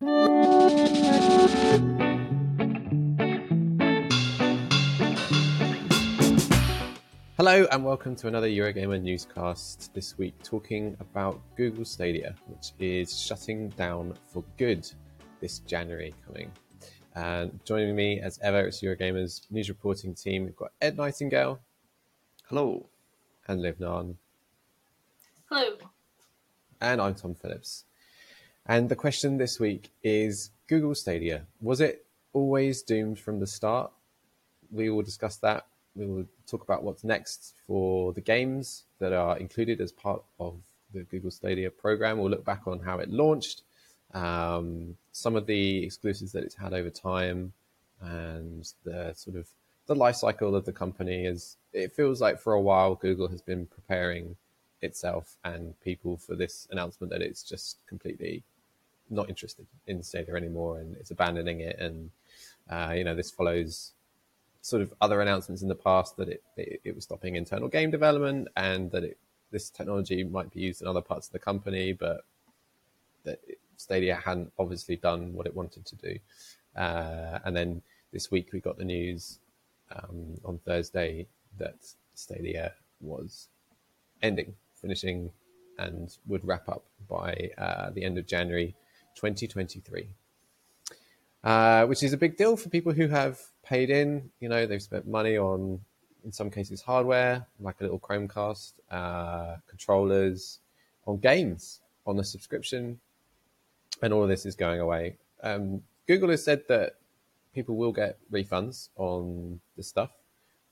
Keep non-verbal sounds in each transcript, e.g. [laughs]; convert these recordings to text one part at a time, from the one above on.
Hello and welcome to another Eurogamer newscast. This week, talking about Google Stadia, which is shutting down for good this January coming. And joining me as ever, it's Eurogamer's news reporting team. We've got Ed Nightingale. Hello. And Liv Ngan. Hello. And I'm Tom Phillips. And the question this week is Google Stadia. Was it always doomed from the start? We will discuss that. We will talk about what's next for the games that are included as part of the Google Stadia program. We'll look back on how it launched, um, some of the exclusives that it's had over time, and the sort of the life cycle of the company. Is it feels like for a while Google has been preparing itself and people for this announcement that it's just completely not interested in Stadia anymore and it's abandoning it. And uh, you know, this follows sort of other announcements in the past that it, it, it was stopping internal game development and that it, this technology might be used in other parts of the company, but that Stadia hadn't obviously done what it wanted to do. Uh, and then this week we got the news um, on Thursday that Stadia was ending, finishing, and would wrap up by uh, the end of January 2023, uh, which is a big deal for people who have paid in. You know, they've spent money on, in some cases, hardware like a little Chromecast, uh, controllers, on games, on the subscription, and all of this is going away. Um, Google has said that people will get refunds on this stuff.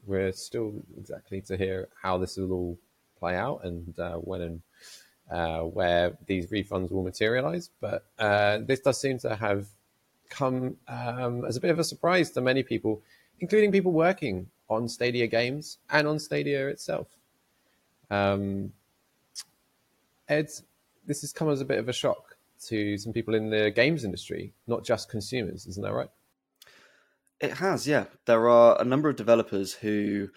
We're still exactly to hear how this will all play out and uh, when and uh, where these refunds will materialize. But uh, this does seem to have come um, as a bit of a surprise to many people, including people working on Stadia games and on Stadia itself. Um, Ed, this has come as a bit of a shock to some people in the games industry, not just consumers, isn't that right? It has, yeah. There are a number of developers who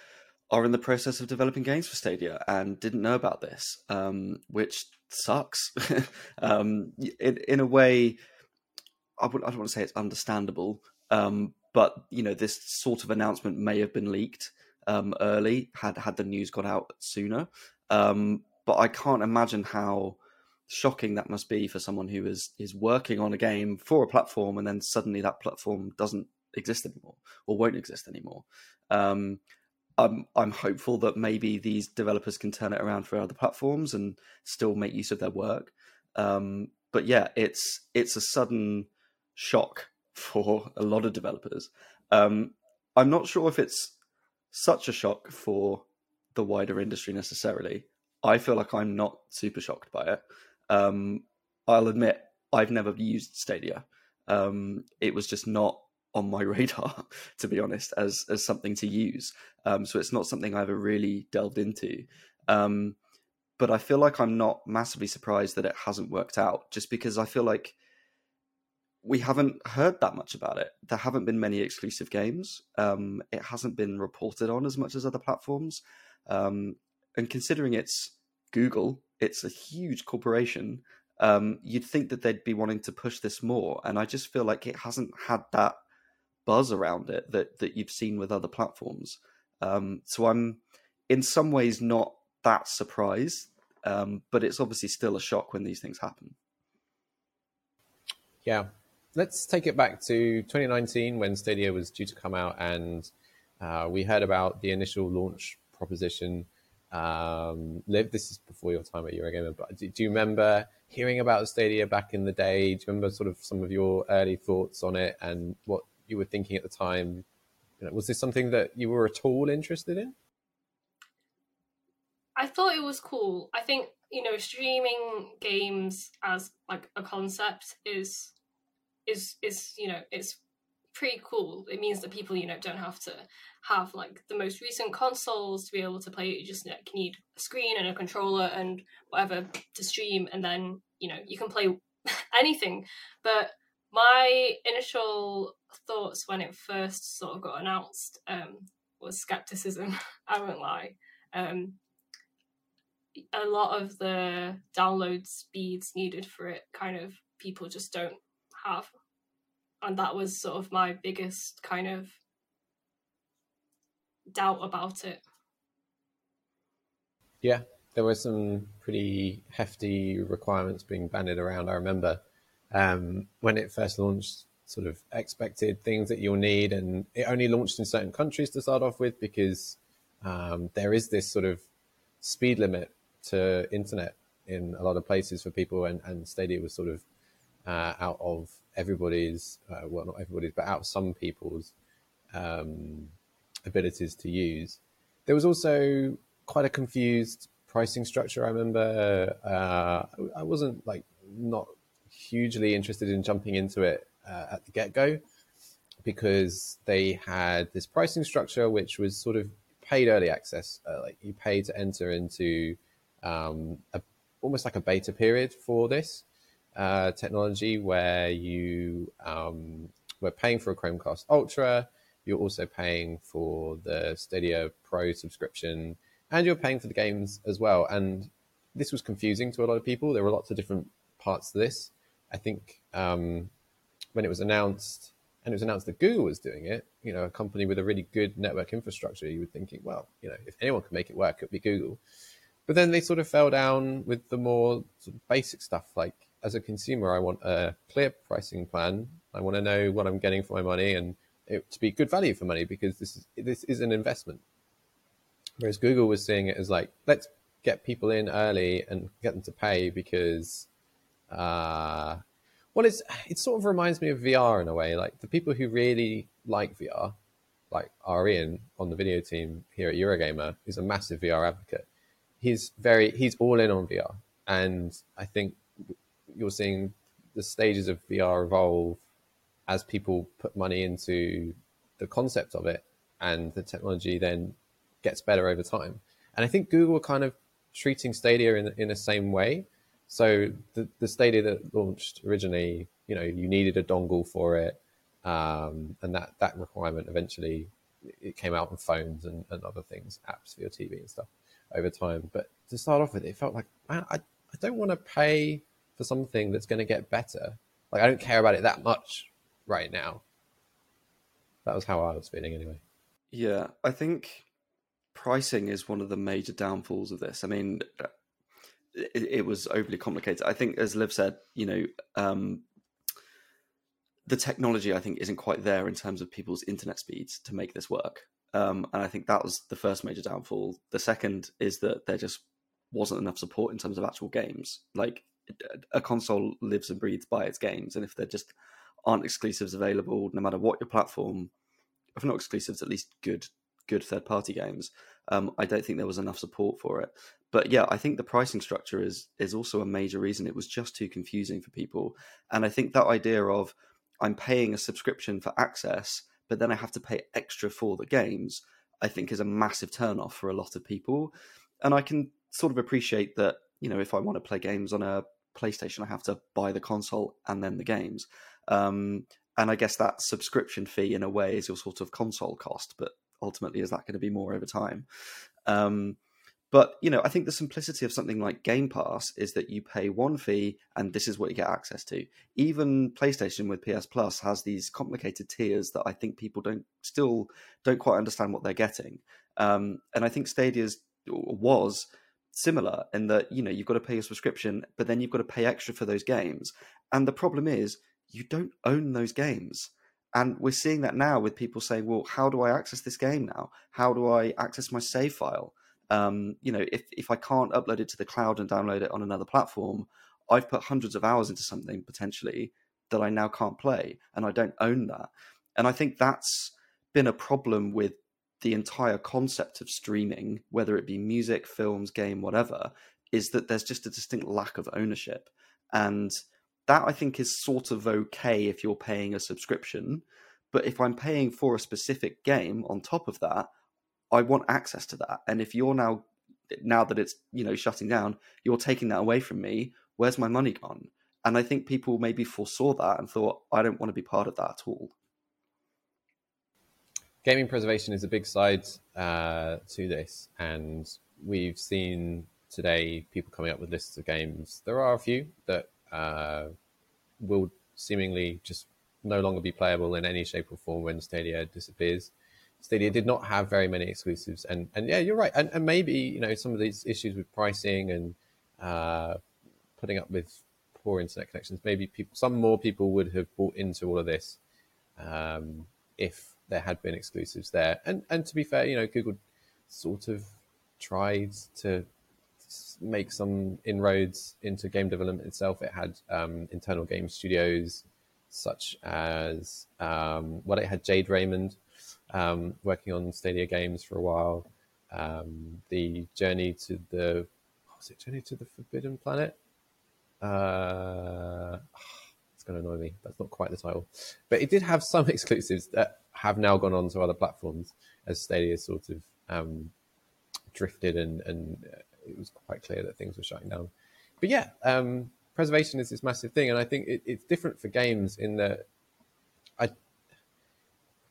are in the process of developing games for Stadia and didn't know about this, um, which sucks. [laughs] um, in, in a way, I, would, I don't want to say it's understandable, um, but you know, this sort of announcement may have been leaked um, early had had the news got out sooner. Um, but I can't imagine how shocking that must be for someone who is is working on a game for a platform and then suddenly that platform doesn't exist anymore or won't exist anymore. Um, I'm I'm hopeful that maybe these developers can turn it around for other platforms and still make use of their work. Um, but yeah, it's it's a sudden shock [laughs] for a lot of developers. Um, I'm not sure if it's such a shock for the wider industry necessarily. I feel like I'm not super shocked by it. Um, I'll admit I've never used Stadia. Um, it was just not on my [laughs] radar, to be honest, as as something to use. Um, so it's not something I ever really delved into. Um, but I feel like I'm not massively surprised that it hasn't worked out, just because I feel like we haven't heard that much about it. There haven't been many exclusive games. Um, it hasn't been reported on as much as other platforms. Um, and considering it's Google, it's a huge corporation. Um, you'd think that they'd be wanting to push this more, and I just feel like it hasn't had that buzz around it that that you've seen with other platforms. Um, so I'm in some ways not that surprised, um, but it's obviously still a shock when these things happen. Yeah, let's take it back to 2019 when Stadia was due to come out, and uh, we heard about the initial launch proposition. Um, Liv, this is before your time at Eurogamer, but do, do, you remember hearing about Stadia back in the day? Do you remember sort of some of your early thoughts on it and what you were thinking at the time? You know, was this something that you were at all interested in? I thought it was cool. I think you know streaming games as like a concept is is is you know it's pretty cool. It means that people you know don't have to have like the most recent consoles to be able to play. You just like, need a screen and a controller and whatever to stream, and then you know you can play [laughs] anything. But my initial thoughts when it first sort of got announced um, was skepticism. [laughs] I won't lie. Um, a lot of the download speeds needed for it kind of people just don't have and that was sort of my biggest kind of doubt about it yeah there were some pretty hefty requirements being banded around i remember um, when it first launched sort of expected things that you'll need and it only launched in certain countries to start off with because um, there is this sort of speed limit to internet in a lot of places for people, and, and Stadia was sort of uh, out of everybody's, uh, well, not everybody's, but out of some people's um, abilities to use. There was also quite a confused pricing structure. I remember uh, I wasn't like not hugely interested in jumping into it uh, at the get go because they had this pricing structure which was sort of paid early access. Uh, like you pay to enter into um, a, almost like a beta period for this uh, technology where you um, were paying for a Chromecast Ultra, you're also paying for the Stadia Pro subscription, and you're paying for the games as well. And this was confusing to a lot of people. There were lots of different parts to this. I think um, when it was announced, and it was announced that Google was doing it, you know, a company with a really good network infrastructure, you would thinking, well, you know, if anyone could make it work, it would be Google. But then they sort of fell down with the more sort of basic stuff. Like as a consumer, I want a clear pricing plan. I want to know what I'm getting for my money and it to be good value for money because this is this is an investment. Whereas Google was seeing it as like, let's get people in early and get them to pay because, uh, well, it's it sort of reminds me of VR in a way. Like the people who really like VR, like Arian on the video team here at Eurogamer, is a massive VR advocate he's very he's all in on VR, and I think you're seeing the stages of VR evolve as people put money into the concept of it, and the technology then gets better over time. And I think Google kind of treating Stadia in in the same way. So the the Stadia that launched originally, you know, you needed a dongle for it, um, and that that requirement eventually it came out on phones and, and other things, apps for your TV and stuff over time. But to start off with, it felt like I, I don't want to pay for something that's going to get better. Like I don't care about it that much right now. That was how I was feeling anyway. Yeah, I think pricing is one of the major downfalls of this. I mean, it, it was overly complicated. I think, as Liv said, you know, um, the technology I think isn't quite there in terms of people's internet speeds to make this work. Um, and I think that was the first major downfall. The second is that there just wasn't enough support in terms of actual games. Like a console lives and breathes by its games, and if there just aren't exclusives available, no matter what your platform, if not exclusives, at least good good third party games. Um, I don't think there was enough support for it. But yeah, I think the pricing structure is is also a major reason. It was just too confusing for people, and I think that idea of I'm paying a subscription for access but then I have to pay extra for the games, I think is a massive turnoff for a lot of people. And I can sort of appreciate that, you know, if I want to play games on a PlayStation, I have to buy the console and then the games. Um, and I guess that subscription fee, in a way, is your sort of console cost, but ultimately, is that going to be more over time? Um, but you know, I think the simplicity of something like Game Pass is that you pay one fee and this is what you get access to. Even PlayStation with PS Plus has these complicated tiers that I think people don't still don't quite understand what they're getting. Um, and I think Stadia's was similar in that you know you've got to pay a subscription, but then you've got to pay extra for those games. And the problem is you don't own those games. And we're seeing that now with people saying, well, how do I access this game now? How do I access my save file? um, you know, if if I can't upload it to the cloud and download it on another platform, I've put hundreds of hours into something potentially that I now can't play, and I don't own that. And I think that's been a problem with the entire concept of streaming, whether it be music, films, game, whatever, is that there's just a distinct lack of ownership. And that I think is sort of okay if you're paying a subscription. But if I'm paying for a specific game on top of that, I want access to that. And if you're now now that it's you know shutting down, you're taking that away from me. Where's my money gone? And I think people maybe foresaw that and thought, I don't want to be part of that at all. Gaming preservation is a big side uh, to this, and we've seen today people coming up with lists of games. There are a few that uh, will seemingly just no longer be playable in any shape or form when Stadia disappears. Stadia did not have very many exclusives, and and yeah, you're right, and, and maybe you know some of these issues with pricing and uh, putting up with poor internet connections, maybe people, some more people would have bought into all of this um, if there had been exclusives there. And and to be fair, you know, Google sort of tried to make some inroads into game development itself. It had um, internal game studios such as um, well, it had Jade Raymond um, working on Stadia games for a while. Um, the Journey to the what was it Journey to the Forbidden Planet? Uh, it's going to annoy me. That's not quite the title, but it did have some [laughs] exclusives that have now gone on to other platforms as Stadia sort of um, drifted and and it was quite clear that things were shutting down. But yeah, um, preservation is this massive thing, and I think it, it's different for games in that I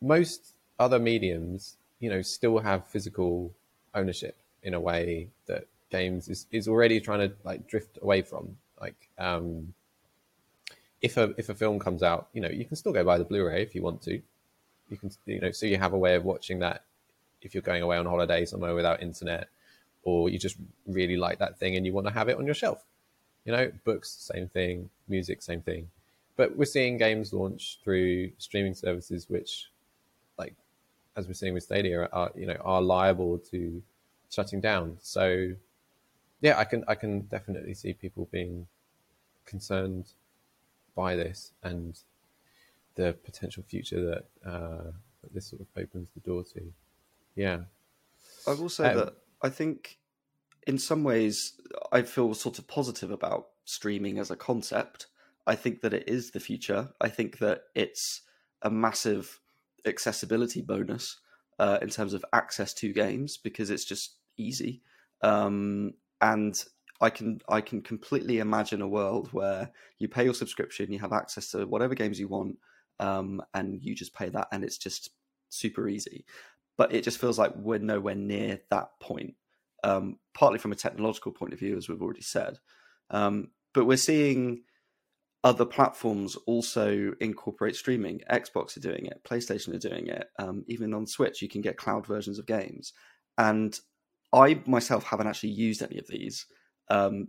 most other mediums, you know, still have physical ownership in a way that games is, is already trying to like drift away from. Like, um, if a if a film comes out, you know, you can still go buy the Blu-ray if you want to. You can, you know, so you have a way of watching that if you're going away on holiday somewhere without internet, or you just really like that thing and you want to have it on your shelf. You know, books, same thing, music, same thing. But we're seeing games launch through streaming services, which, like, as we're seeing with Stadia, are you know are liable to shutting down. So, yeah, I can I can definitely see people being concerned by this and the potential future that, uh, that this sort of opens the door to. Yeah, I will say um, that I think in some ways I feel sort of positive about streaming as a concept. I think that it is the future. I think that it's a massive accessibility bonus uh, in terms of access to games because it's just easy. Um, and I can I can completely imagine a world where you pay your subscription, you have access to whatever games you want, um, and you just pay that, and it's just super easy but it just feels like we're nowhere near that point. Um, partly from a technological point of view, as we've already said, um, but we're seeing other platforms also incorporate streaming. Xbox are doing it, PlayStation are doing it. Um, even on Switch, you can get cloud versions of games. And I myself haven't actually used any of these, um,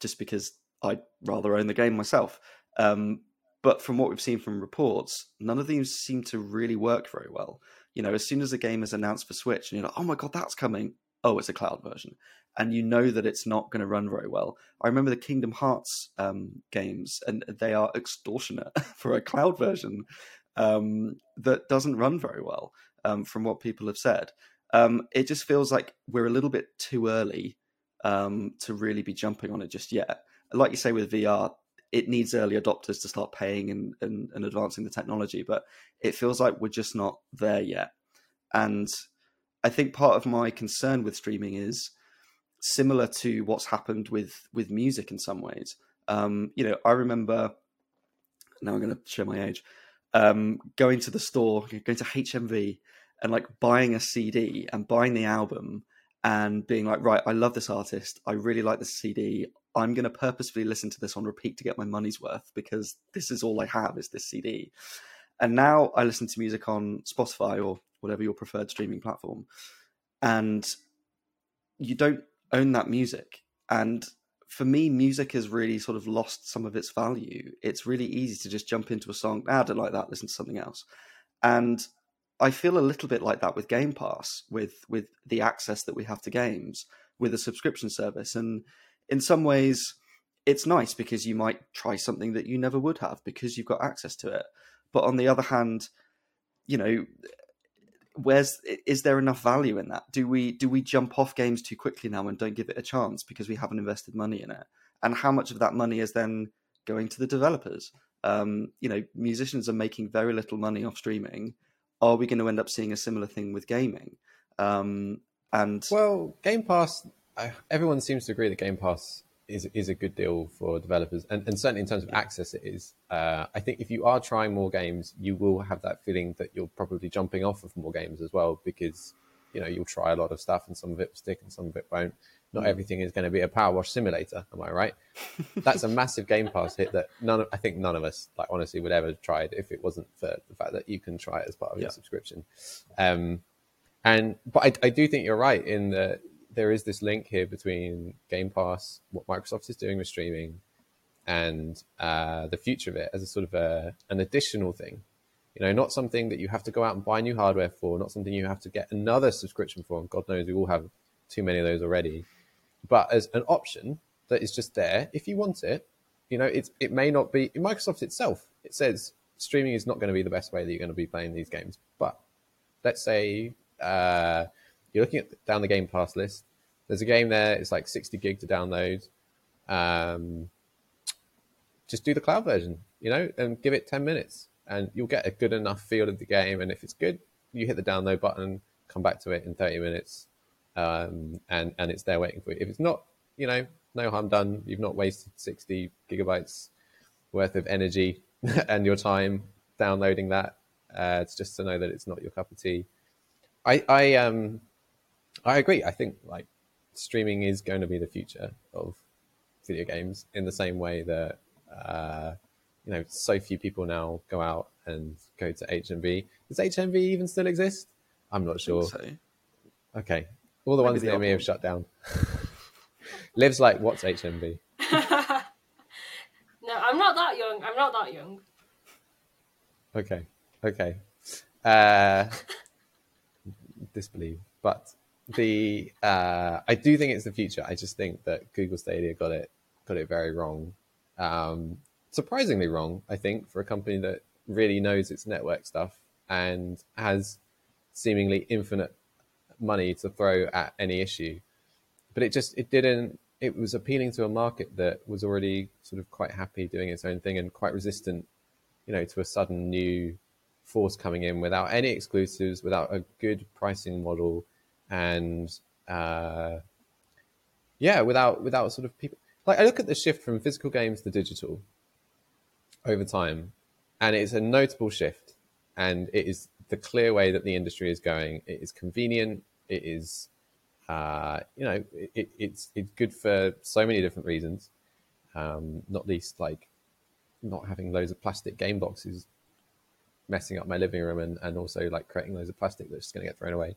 just because I'd rather own the game myself. Um, but from what we've seen from reports, none of these seem to really work very well you know, as soon as a game is announced for Switch and you're like, oh my God, that's coming. Oh, it's a cloud version. And you know that it's not going to run very well. I remember the Kingdom Hearts um, games, and they are extortionate [laughs] for a cloud version um, that doesn't run very well, um, from what people have said. Um, it just feels like we're a little bit too early um, to really be jumping on it just yet. Like you say with VR, it needs early adopters to start paying and, and, and advancing the technology, but it feels like we're just not there yet. And I think part of my concern with streaming is similar to what's happened with with music in some ways. Um, you know, I remember now I'm going to show my age. Um, going to the store, going to HMV, and like buying a CD and buying the album and being like, right, I love this artist. I really like this CD. I'm going to purposefully listen to this on repeat to get my money's worth because this is all I have is this CD. And now I listen to music on Spotify or whatever your preferred streaming platform. And you don't own that music. And for me, music has really sort of lost some of its value. It's really easy to just jump into a song. Ah, I don't like that. Listen to something else. And I feel a little bit like that with Game Pass, with with the access that we have to games with a subscription service. And in some ways, it's nice because you might try something that you never would have because you've got access to it. But on the other hand, you know, where's is there enough value in that? Do we do we jump off games too quickly now and don't give it a chance because we haven't invested money in it? And how much of that money is then going to the developers. Um, you know, musicians are making very little money off streaming. Are we going to end up seeing a similar thing with gaming? Um, and well, Game Pass. Everyone seems to agree that Game Pass is is a good deal for developers, and, and certainly in terms of access, it is. Uh, I think if you are trying more games, you will have that feeling that you're probably jumping off of more games as well, because you know you'll try a lot of stuff, and some of it will stick, and some of it won't. Not mm. everything is going to be a PowerWash Simulator, am I right? [laughs] That's a massive Game Pass hit that none. Of, I think none of us, like honestly, would ever try it if it wasn't for the fact that you can try it as part of yeah. your subscription. Um, and but I, I do think you're right in that there is this link here between Game Pass, what Microsoft is doing with streaming, and uh, the future of it as a sort of a, an additional thing. You know, not something that you have to go out and buy new hardware for, not something you have to get another subscription for. And God knows we all have too many of those already. But as an option that is just there, if you want it, you know, it, it may not be Microsoft itself. It says streaming is not going to be the best way that you're going to be playing these games. But let's say uh, you're looking at down the Game Pass list. There's a game there. It's like 60 gig to download. Um, just do the cloud version, you know, and give it 10 minutes, and you'll get a good enough feel of the game. And if it's good, you hit the download button, come back to it in 30 minutes, um, and and it's there waiting for you. If it's not, you know, no harm done. You've not wasted 60 gigabytes worth of energy [laughs] and your time downloading that. Uh, it's just to know that it's not your cup of tea. I I um I agree. I think like streaming is going to be the future of video games in the same way that uh, you know so few people now go out and go to HMV. Does HMV even still exist? I'm not sure. So. Okay, all the Maybe ones the near me have shut down. [laughs] Liv's like what's HMV? [laughs] no, I'm not that young. I'm not that young. Okay, okay. Uh, [laughs] disbelieve, but the uh, I do think it's the future. I just think that Google Stadia got it got it very wrong, um, surprisingly wrong. I think for a company that really knows its network stuff and has seemingly infinite money to throw at any issue, but it just it didn't. It was appealing to a market that was already sort of quite happy doing its own thing and quite resistant, you know, to a sudden new force coming in without any exclusives, without a good pricing model and uh, yeah, without without sort of people like I look at the shift from physical games to digital over time, and it's a notable shift, and it is the clear way that the industry is going. It is convenient. It is, uh, you know, it, it's it's good for so many different reasons, um, not least like not having loads of plastic game boxes messing up my living room and, and also like creating loads of plastic that's just going to get thrown away.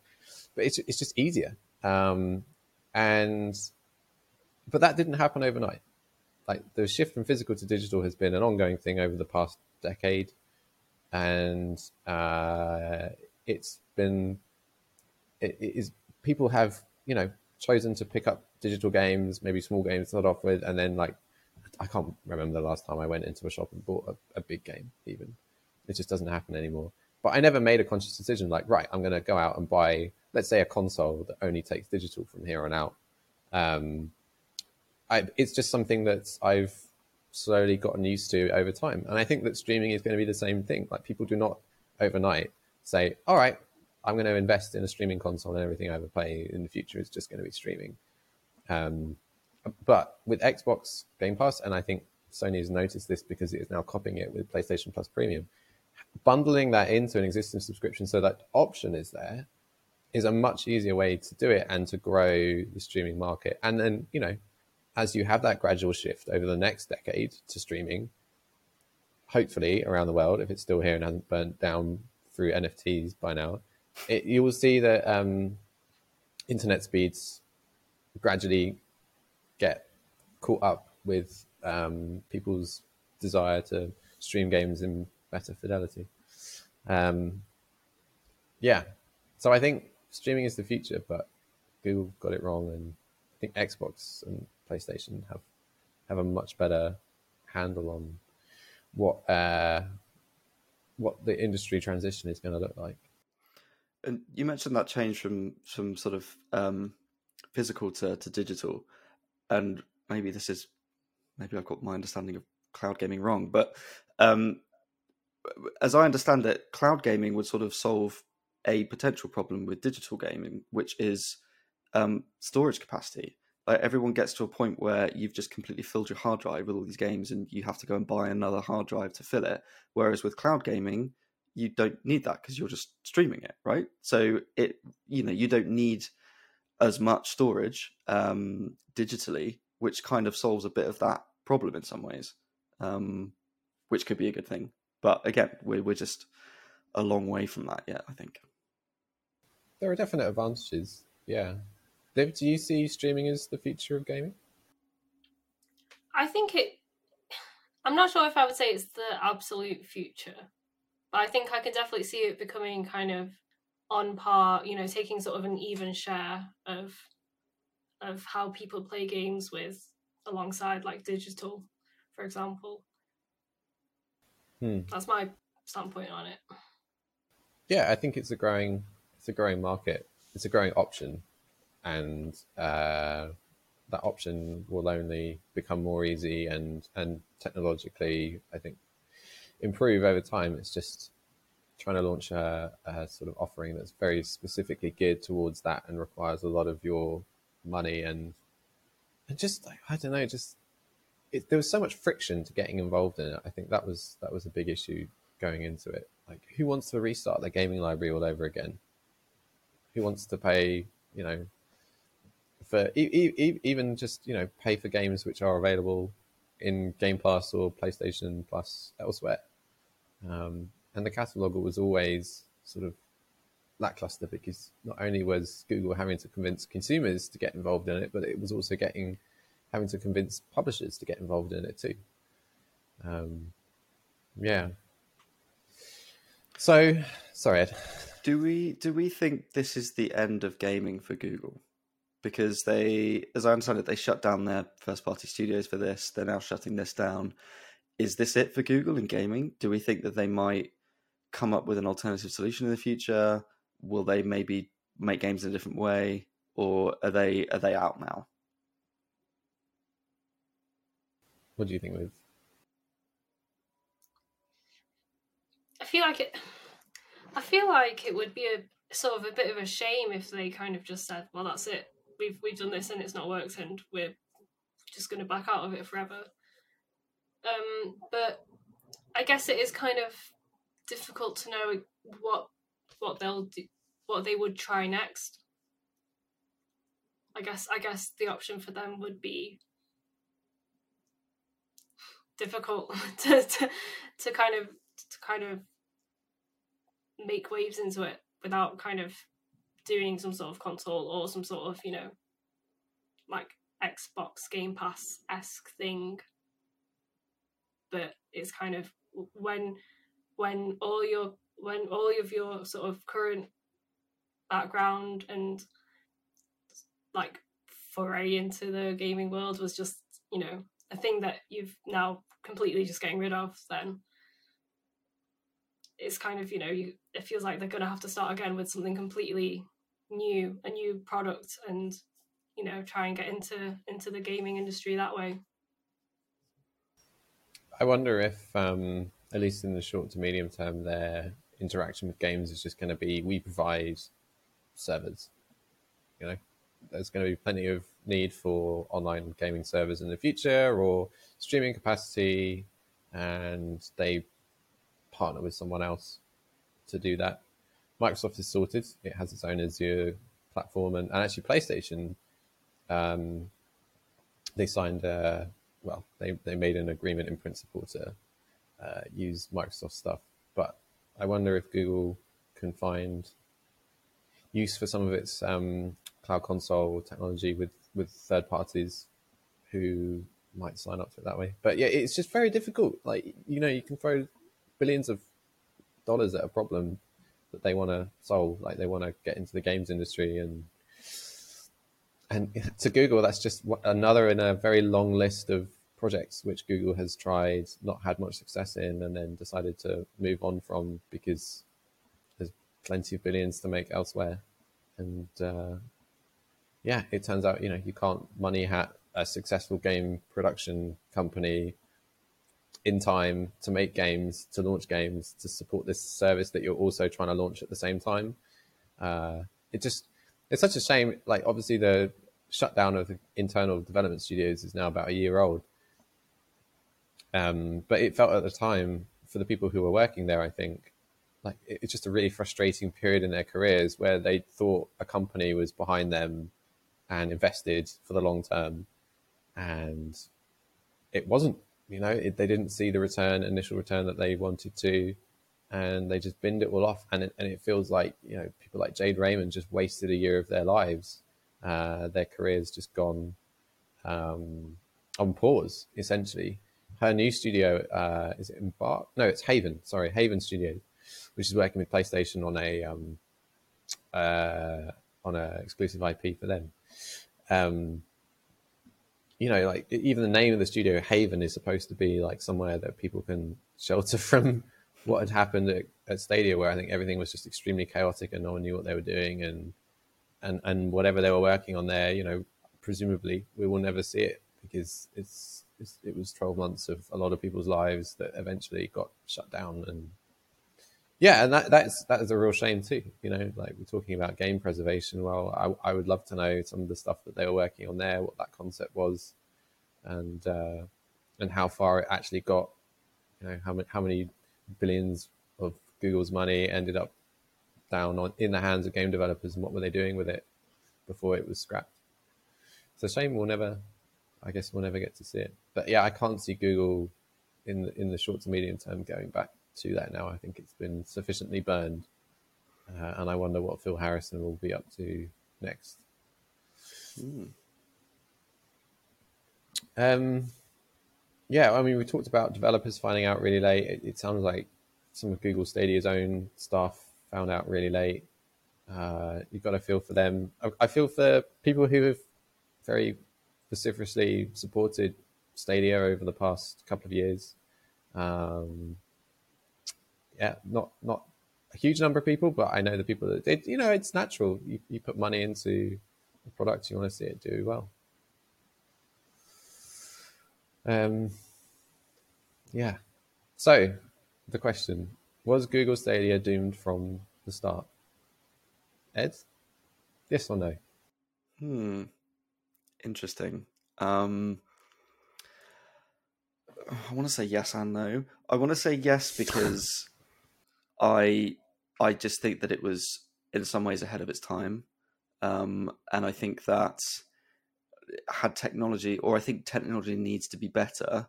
But it's, it's just easier. Um, and, but that didn't happen overnight. Like the shift from physical to digital has been an ongoing thing over the past decade. And uh, it's been, it, it is, people have, you know, chosen to pick up digital games, maybe small games to start off with, and then like, I can't remember the last time I went into a shop and bought a, a big game even. It just doesn't happen anymore. But I never made a conscious decision like, right, I'm going to go out and buy, let's say, a console that only takes digital from here on out. Um, I, it's just something that I've slowly gotten used to over time. And I think that streaming is going to be the same thing. Like people do not overnight say, all right, I'm going to invest in a streaming console and everything I ever play in the future is just going to be streaming. Um, but with Xbox Game Pass, and I think Sony has noticed this because it is now copying it with PlayStation Plus Premium, bundling that into an existing subscription so that option is there is a much easier way to do it and to grow the streaming market. And then, you know, as you have that gradual shift over the next decade to streaming, hopefully around the world, if it's still here and hasn't burnt down through NFTs by now, it, you will see that um, internet speeds gradually get caught up with um, people's desire to stream games in better fidelity. Um, yeah, so I think streaming is the future, but Google got it wrong, and I think Xbox and PlayStation have have a much better handle on what uh, what the industry transition is going to look like. And you mentioned that change from from sort of um, physical to, to digital, and maybe this is maybe I've got my understanding of cloud gaming wrong. But um, as I understand it, cloud gaming would sort of solve a potential problem with digital gaming, which is um, storage capacity. Like everyone gets to a point where you've just completely filled your hard drive with all these games, and you have to go and buy another hard drive to fill it. Whereas with cloud gaming, you don't need that because you're just streaming it, right? So it, you know, you don't need as much storage um, digitally, which kind of solves a bit of that problem in some ways, um, which could be a good thing. But again, we're we're just a long way from that yet. I think there are definite advantages. Yeah, Dave, do you see streaming as the future of gaming? I think it. I'm not sure if I would say it's the absolute future, but I think I can definitely see it becoming kind of on par. You know, taking sort of an even share of of how people play games with alongside like digital, for example. Hmm. That's my standpoint on it. Yeah, I think it's a growing it's a growing market. It's a growing option, and uh, that option will only become more easy and and technologically, I think, improve over time. It's just trying to launch a, a, sort of offering that's very specifically geared towards that and requires a lot of your money and and just I don't know, just it, there was so much friction to getting involved in it. I think that was that was a big issue going into it. Like, who wants to restart their gaming library all over again? Who wants to pay, you know, for e- e- even just you know pay for games which are available in Game Pass or PlayStation Plus elsewhere? Um, and the catalog was always sort of lackluster because not only was Google having to convince consumers to get involved in it, but it was also getting having to convince publishers to get involved in it too. Um, yeah. So, sorry, Ed. [laughs] Do we do we think this is the end of gaming for Google? Because they, as I understand it, they shut down their first party studios for this. They're now shutting this down. Is this it for Google in gaming? Do we think that they might come up with an alternative solution in the future? Will they maybe make games in a different way, or are they are they out now? What do you think, Liv? I feel like it. I feel like it would be a sort of a bit of a shame if they kind of just said, "Well, that's it. We've we've done this and it's not worked, and we're just going to back out of it forever." Um, but I guess it is kind of difficult to know what what they'll do, what they would try next. I guess I guess the option for them would be difficult [laughs] to, to to kind of to kind of make waves into it without kind of doing some sort of console or some sort of you know like Xbox Game Pass esque thing. But it's kind of when when all your when all of your sort of current background and like foray into the gaming world was just you know a thing that you've now completely just getting rid of then it's kind of you know you, it feels like they're going to have to start again with something completely new a new product and you know try and get into into the gaming industry that way. I wonder if um at least in the short to medium term their interaction with games is just going to be we provide servers you know there's going to be plenty of need for online gaming servers in the future or streaming capacity, and they partner with someone else to do that. Microsoft is sorted; it has its own Azure platform, and, and actually PlayStation, um, they signed a well, they they made an agreement in principle to uh, use Microsoft stuff, but I wonder if Google can find use for some of its um, cloud console technology with with third parties who might sign up to it that way. But yeah, it's just very difficult. Like you know, you can throw billions of dollars at a problem that they want to solve. Like they want to get into the games industry, and and [laughs] to Google, that's just another in a very long list of projects which Google has tried, not had much success in, and then decided to move on from because there's plenty of billions to make elsewhere. And uh, yeah, it turns out you know you can't money hat a successful game production company in time to make games, to launch games, to support this service that you're also trying to launch at the same time. Uh, it just it's such a shame. Like obviously the shutdown of the internal development studios is now about a year old. Um, but it felt at the time for the people who were working there, I think, like it's just a really frustrating period in their careers where they thought a company was behind them and invested for the long term, and it wasn't. You know, it, they didn't see the return, initial return that they wanted to, and they just binned it all off. And it, and it feels like you know people like Jade Raymond just wasted a year of their lives. Uh, their careers just gone um, on pause, essentially. Her new studio uh, is it Embark? No, it's Haven. Sorry, Haven Studio, which is working with PlayStation on a um, uh, on a exclusive IP for them. Um, you know, like even the name of the studio, Haven, is supposed to be like somewhere that people can shelter [laughs] from what had happened at, at Stadia, where I think everything was just extremely chaotic and no one knew what they were doing, and and and whatever they were working on there, you know, presumably we will never see it because it's, it's it was 12 months of a lot of people's lives that eventually got shut down and yeah and that that's that is a real shame too you know like we're talking about game preservation. Well i, I would love to know some of the stuff that they were working on there what that concept was and uh, and how far it actually got you know how many how many billions of google's money ended up down on in the hands of game developers and what were they doing with it before it was scrapped. It's a shame we'll never i guess we'll never get to see it. But yeah i can't see google in the, in the short to medium term going back to that now. I think it's been sufficiently burned, uh, and I wonder what Phil Harrison will be up to next. Hmm. Um, yeah, I mean, we talked about developers finding out really late. It, it sounds like some of Google Stadia's own staff found out really late. Uh, you've got to feel for them. I, I feel for people who have very vociferously supported Stadia over the past couple of years. Um, yeah, not not a huge number of people, but I know the people that did. You know, it's natural. You, you put money into a product, you want to see it do well. Um, yeah. So, the question was Google Stadia doomed from the start? Ed, yes or no? Hmm. Interesting. Um, I want to say yes and no. I want to say yes because I I just think that it was in some ways ahead of its time, um, and I think that had technology, or I think technology needs to be better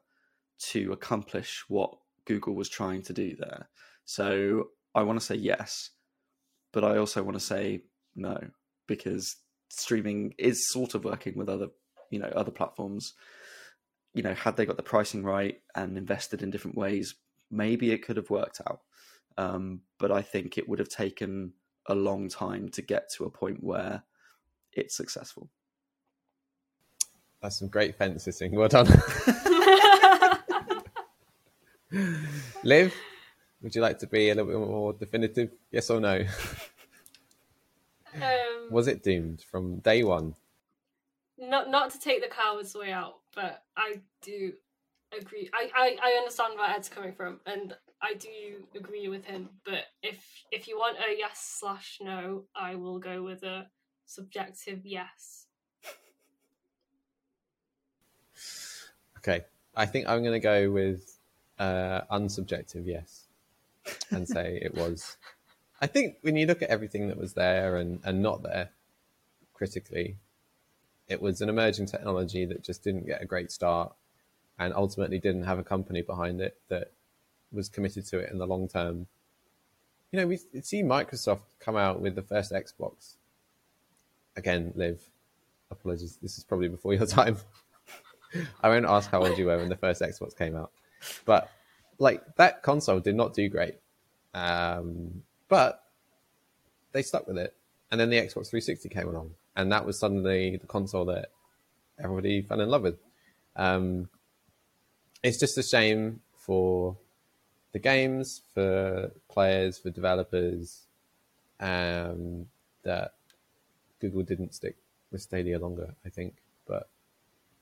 to accomplish what Google was trying to do there. So I want to say yes, but I also want to say no because streaming is sort of working with other you know other platforms. You know, had they got the pricing right and invested in different ways, maybe it could have worked out. Um, but I think it would have taken a long time to get to a point where it's successful. That's some great fence sitting. Well done. [laughs] Liv, would you like to be a little bit more definitive? Yes or no? Um, Was it doomed from day one? not not to take the coward's way out, but I do agree. I, I, I understand where Ed's coming from, and I do agree with him. But if if you want a yes slash no, I will go with a subjective yes. Okay, I think I'm going to go with uh, unsubjective yes, and say it was. I think when you look at everything that was there and, and not there, critically, it was an emerging technology that just didn't get a great start, and ultimately didn't have a company behind it that was committed to it in the long term. You know, we see Microsoft come out with the first Xbox. Again, Liv, apologies. This is probably before your [laughs] time. I won't ask how old you were when the first Xbox came out, but like that console did not do great. Um, but they stuck with it, and then the Xbox 360 came along, and that was suddenly the console that everybody fell in love with. Um, it's just a shame for the games, for players, for developers, um, that Google didn't stick with Stadia longer. I think, but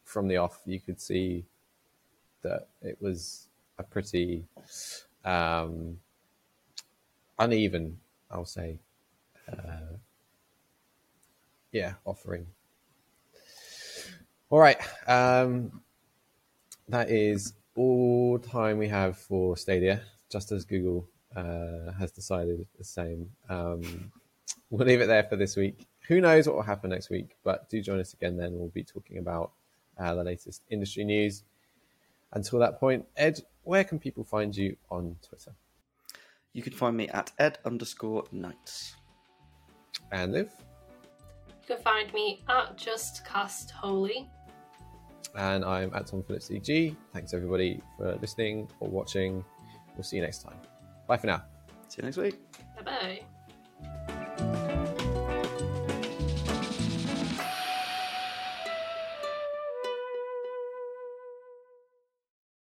from the off, you could see that it was a pretty um, uneven, I'll say, uh, yeah, offering. All right, um, that is all time we have for Stadia. Just as Google uh, has decided the same, um, we'll leave it there for this week. Who knows what will happen next week? But do join us again. Then we'll be talking about uh, the latest industry news. Until that point, Ed, where can people find you on Twitter? You can find me at ed underscore knights. And Liv? You can find me at Just Cast Holy. And I'm at Tom Phillips EG. Thanks everybody for listening or watching. We'll see you next time. Bye for now. See you next week. Bye bye.